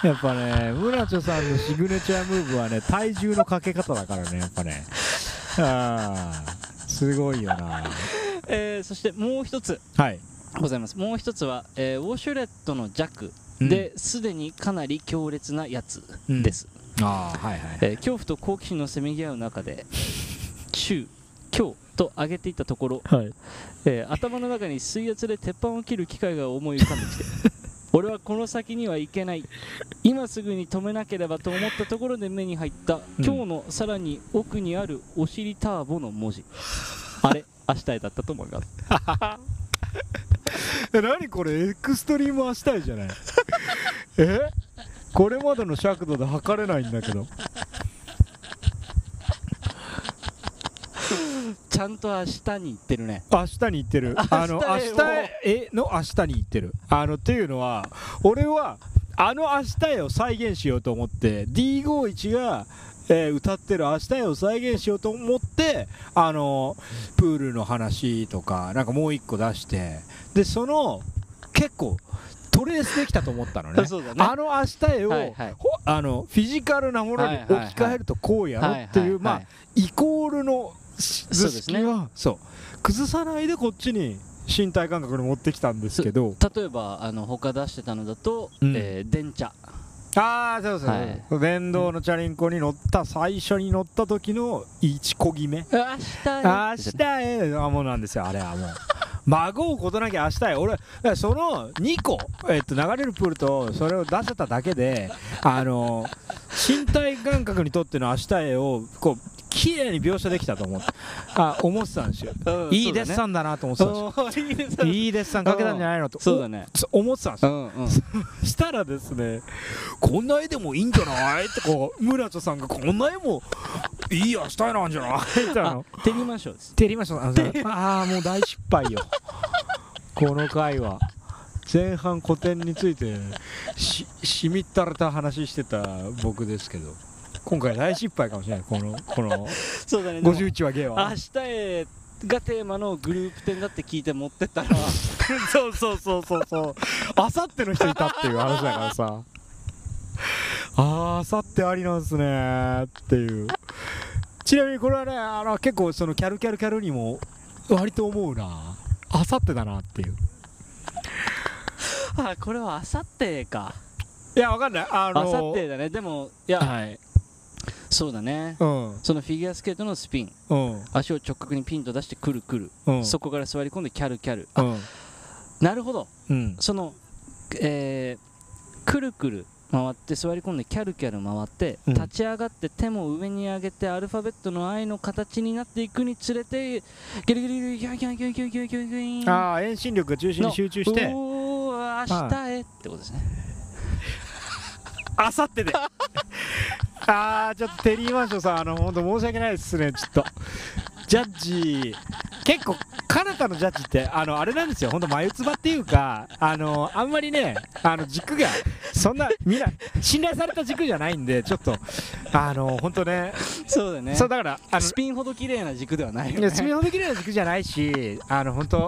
やっぱね村長さんの signature move はね体重のかけ方だからねやっぱね。ああすごいよな。えーそしてもう一つはい。ございます。もう一つは、えーウォシュレットの弱ですでにかなり強烈なやつです、ああはいはい。えー恐怖と好奇心のせめぎ合う中で中強と上げていったところ、はい。えー頭の中に水圧で鉄板を切る機械が思い浮かんできて俺はこの先には行けない。今すぐに止めなければと思ったところで目に入った、うん。今日のさらに奥にあるお尻ターボの文字。あれ？明日へだったと思います。え何これ？エクストリーム明日へじゃない？え？これまでの尺度で測れないんだけどちゃんと明日に行ってるね。明日に行ってる。あの明明日への明日に行ってる。あのっていうのは俺はあの明日へを再現しようと思って D51 が、えー歌ってる明日へを再現しようと思ってあのプールの話とかなんかもう一個出してでその結構トレースできたと思ったのね。ね。あの明日へを、はいはい。ほあのフィジカルなものに置き換えるとこうやろっていう、まあイコールのし図そうですね。式はそう。崩さないでこっちに身体感覚に持ってきたんですけど。例えばあの他出してたのだと、うん。えー電車。ああそうそう、はい。電動のチャリンコに乗った最初に乗った時の一こぎ目。明日へ明日へ。あもうなんですよあれはもう。孫をことなきゃ明日へ。俺その2個、えっと、流れるプールとそれを出せただけであの身体感覚にとっての明日へをこう綺麗に描写できたと思って。あ思ってたんですよ。うんいいデッサンだなと思ってたんですよ。いいデッサン。かけたんじゃないのと。そうだね。思ってたんですよ。したらですねこんな絵でもいいんじゃないってこう村田さんがこんな絵もいい明日なんじゃないってああのテリーマンショーです。照りましたあのあーもう大失敗よ。この回は。前半古典についてししみったれた話してた僕ですけど今回大失敗かもしれないこのこの そうだねでも51話芸は。明日へがテーマのグループ展だって聞いて持ってったら。そうそうそうそうそう。あさっての人いたっていう話だからさ。あーあさってありなんすねっていう。ちなみにこれはねあの結構そのキャルキャルキャルにも割と思うな。あさってだなっていう。あこれはあさってか。いやわかんない。あのあさってだね。でもいやはいそうだね。うん。そのフィギュアスケートのスピン。うん。足を直角にピンと出してくるくる、うん。そこから座り込んでキャルキャル。なるほど。うん。そのえー、くるくる回って座り込んでキャルキャル回って、うん。立ち上がって手も上に上げてアルファベットの I の形になっていくにつれてギリギリギリギリギリギリギリギリギリああ遠心力が中心に集中しておー明日へってことですねあさってで。ああちょっとテリーマンションさんあの本当申し訳ないですねちょっと。ジャッジ。結構かかなたのジャッジってあのあれなんですよ。本当眉唾っていうかあのあんまりねあの軸がそんなみんな信頼された軸じゃないんでちょっとあの本当ね。そうだね。そうだからあのスピンほど綺麗な軸ではないよね。いや、爪ほど綺麗な軸じゃないし、あの、本当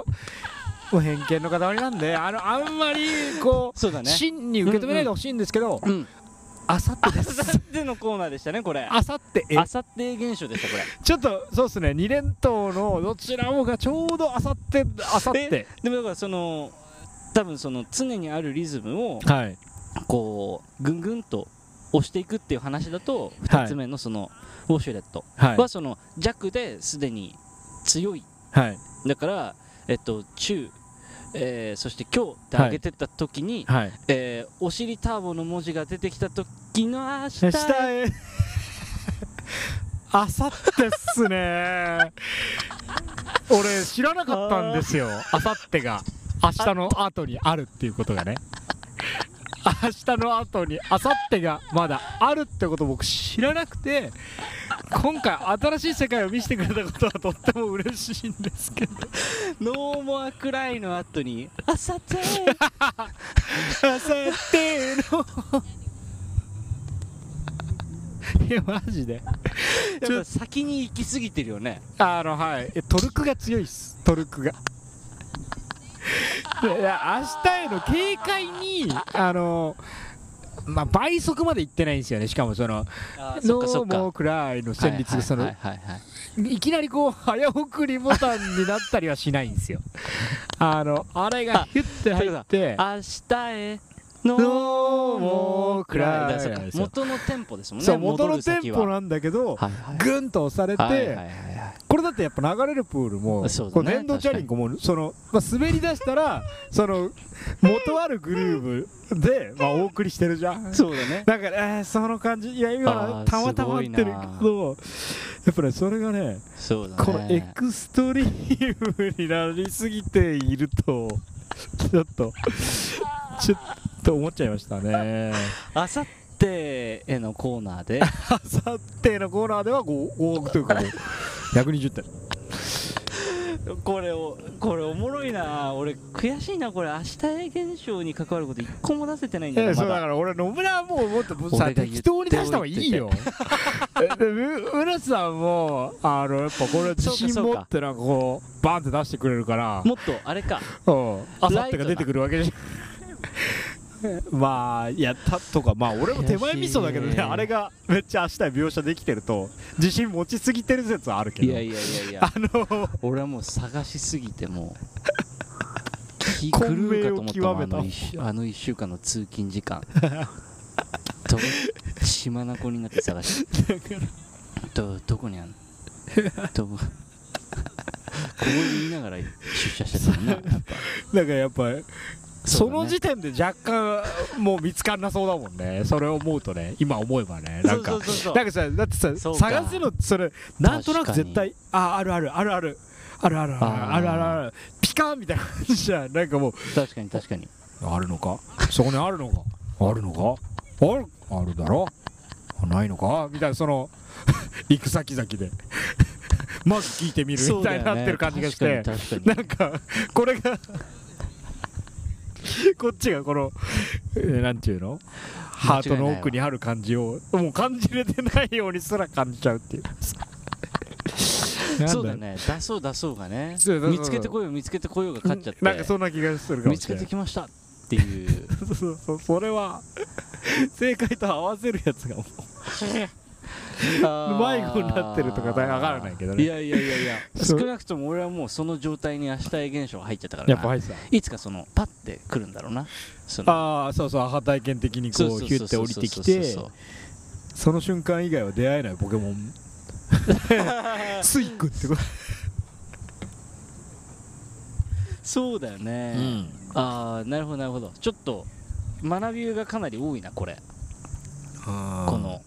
もう偏見の塊なんで、あの、あんまり、こう、そうだね。真に受け止めないでほしいんですけど、うんあさってであさす。ってのコーナーでしたねこれあさって、え？あさって現象でしたこれちょっと、そうですね、2連投のどちらもがちょうどあさって、あさって。でもだからその多分その常にあるリズムをはい。こうぐんぐんと押していくっていう話だとはい2つ目のそのウォシュレットはい。はその弱ですでに強いはい。だからえっと中えーそして今日って上げてった時に、はい。えーお尻ターボの文字が出てきた時の明日下へ。あさってっすね。俺、知らなかったんですよ。あさってが。明日の後にあるっていうことがね。明日の後に、あさってがまだあるってこと僕知らなくて、今回新しい世界を見せてくれたことはとっても嬉しいんですけど。ノーモアクライの後にあさってあさっての。いや、マジで。やっぱ先に行き過ぎてるよねあのはいえトルクが強いっすトルクが明日への警戒にあのまあ倍速まで行ってないんですよね。しかもそのあノーモーくらいの旋律がそのはいきなりこう早送りボタンになったりはしないんですよ。あのあれがヒュッて入って明日へノノーーモークライ元のテンポですもんね。元のテンポななんだけどはいはい。グンと押されてこれだってやっぱ流れるプールも、こう粘土チャリンコもその、まあ、滑り出したらその元あるグルーヴで、まあ、お送りしてるじゃん。そうだね。だから、えーその感じいやあ今ーたまたま合ってるけどやっぱねそれがねそうだね。このエクストリームになりすぎていると ちょっとちょっと思っちゃいましたね。あさってへのコーナーで。あさってのコーナーでは合合格というかもう120点。これをこれおもろいな。俺悔しいな。これ明日へ現象に関わること一個も出せてないんだよえそうだ。から俺野村はもうもっとさ適当に出した方がいいよ。浦さんもあのやっぱこれ自信持ってなんかこうバンって出してくれるから。もっとあれか。うん。あさってが出てくるわけじゃ まあいやたとかまあ俺も手前味噌だけどね あれがめっちゃ明日描写できてると自信持ちすぎてる説はあるけど。いやいやいやいや。あの俺はもう探しすぎてもう気狂うかと思ったあのあの1週間の通勤時間。ど血眼になって探してどどこにあんの？どこここで言いながら出社してたもんなやっぱ。だからやっぱその時点で若干もう見つかんなそうだもんね。それを思うとね今思えばねなんか。なんかさだってさ探すのそれなんとなく絶対ああるあるあるある。あるあるあるあるある。あるピカーンみたいな感じじゃんなんかもう。確かに確かに。あるのか？そこにあるのか？あるのか？ある？あるだろ？あないのか？みたいなその 行く先々で。まず聞いてみるみたいになってる感じがして、ね。なんかこれが こっちがこの、えーなんていうの？ハートの奥にある感じをもう感じれてないようにすら感じちゃうっていう。にそうだね。出そう出そうがね。見つけてこよう見つけてこようが勝っちゃって。なんかそんな気がするかも見つけしれない。てきましたっていう。そうそう。それは正解と合わせるやつがもう迷子になってるとかわからないけどね。いやいやいやいや。少なくとも俺はもうその状態に明日へ現象が入っちゃったから。なやっぱ入ってた。いつかそのパッて来るんだろうな。ああそうそうアハ体験的にこうヒュッて降りてきてその瞬間以外は出会えないポケモン。スイックってこと。そうだよね、ああなるほどなるほど。ちょっと学びがかなり多いなこれ。この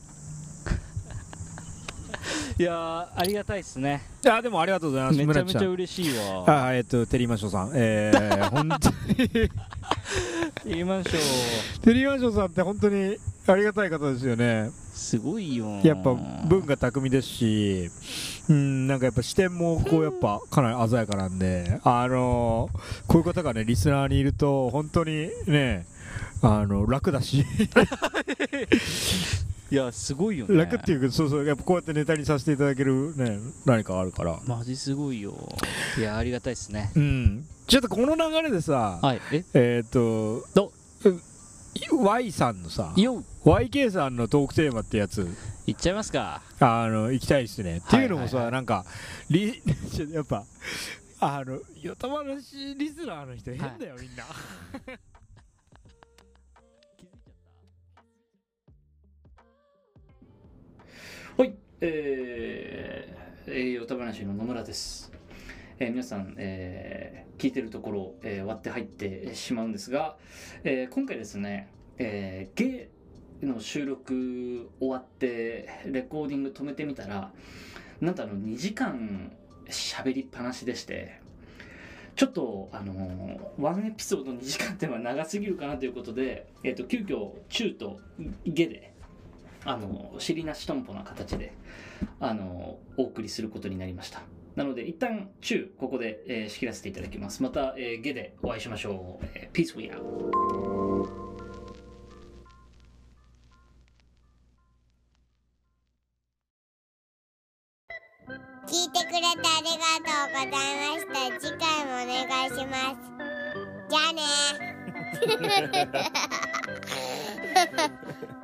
いやーありがたいっすね。あでもありがとうございますめちゃめちゃ嬉しいわ。あえっとテリーマンショーさん。えー、本当に。言いましょテリーマンショーさんって本当にありがたい方ですよね。すごいよやっぱ文が巧みですしうんなんかやっぱ視点もこうやっぱかなり鮮やかなんであのこういう方がねリスナーにいると本当にねあの楽だし いやすごいよね。楽っていうかそうそうやっぱこうやってネタにさせていただけるね何かあるから。マジすごいよ。いやありがたいですね。うん。ちょっとこの流れでさ、はいえ？えっ、とど？う Y さんのさよ YK さんのトークテーマってやつ。いっちゃいますか。あの行きたいですね、っていうのもさ、はいはい。はいなんかリ やっぱあのよた話リスナーの人変だよ、みんなはい。えー、栄養た話の野村です、えー皆さん、えー聞いてるところ、えー割って入ってしまうんですが、えー今回ですね、えーゲイの収録終わってレコーディング止めてみたらなんとあの2時間喋りっぱなしでしてちょっとあのーワンエピソード2時間っていうのは長すぎるかなということで、えー、と急遽中とゲであの尻なしとんぽな形であのお送りすることになりました。なので一旦中ここで、えー仕切らせていただきます。また、えーゲでお会いしましょう、えー、ピースウィア聞いてくれてありがとうございました。次回もお願いします。じゃあね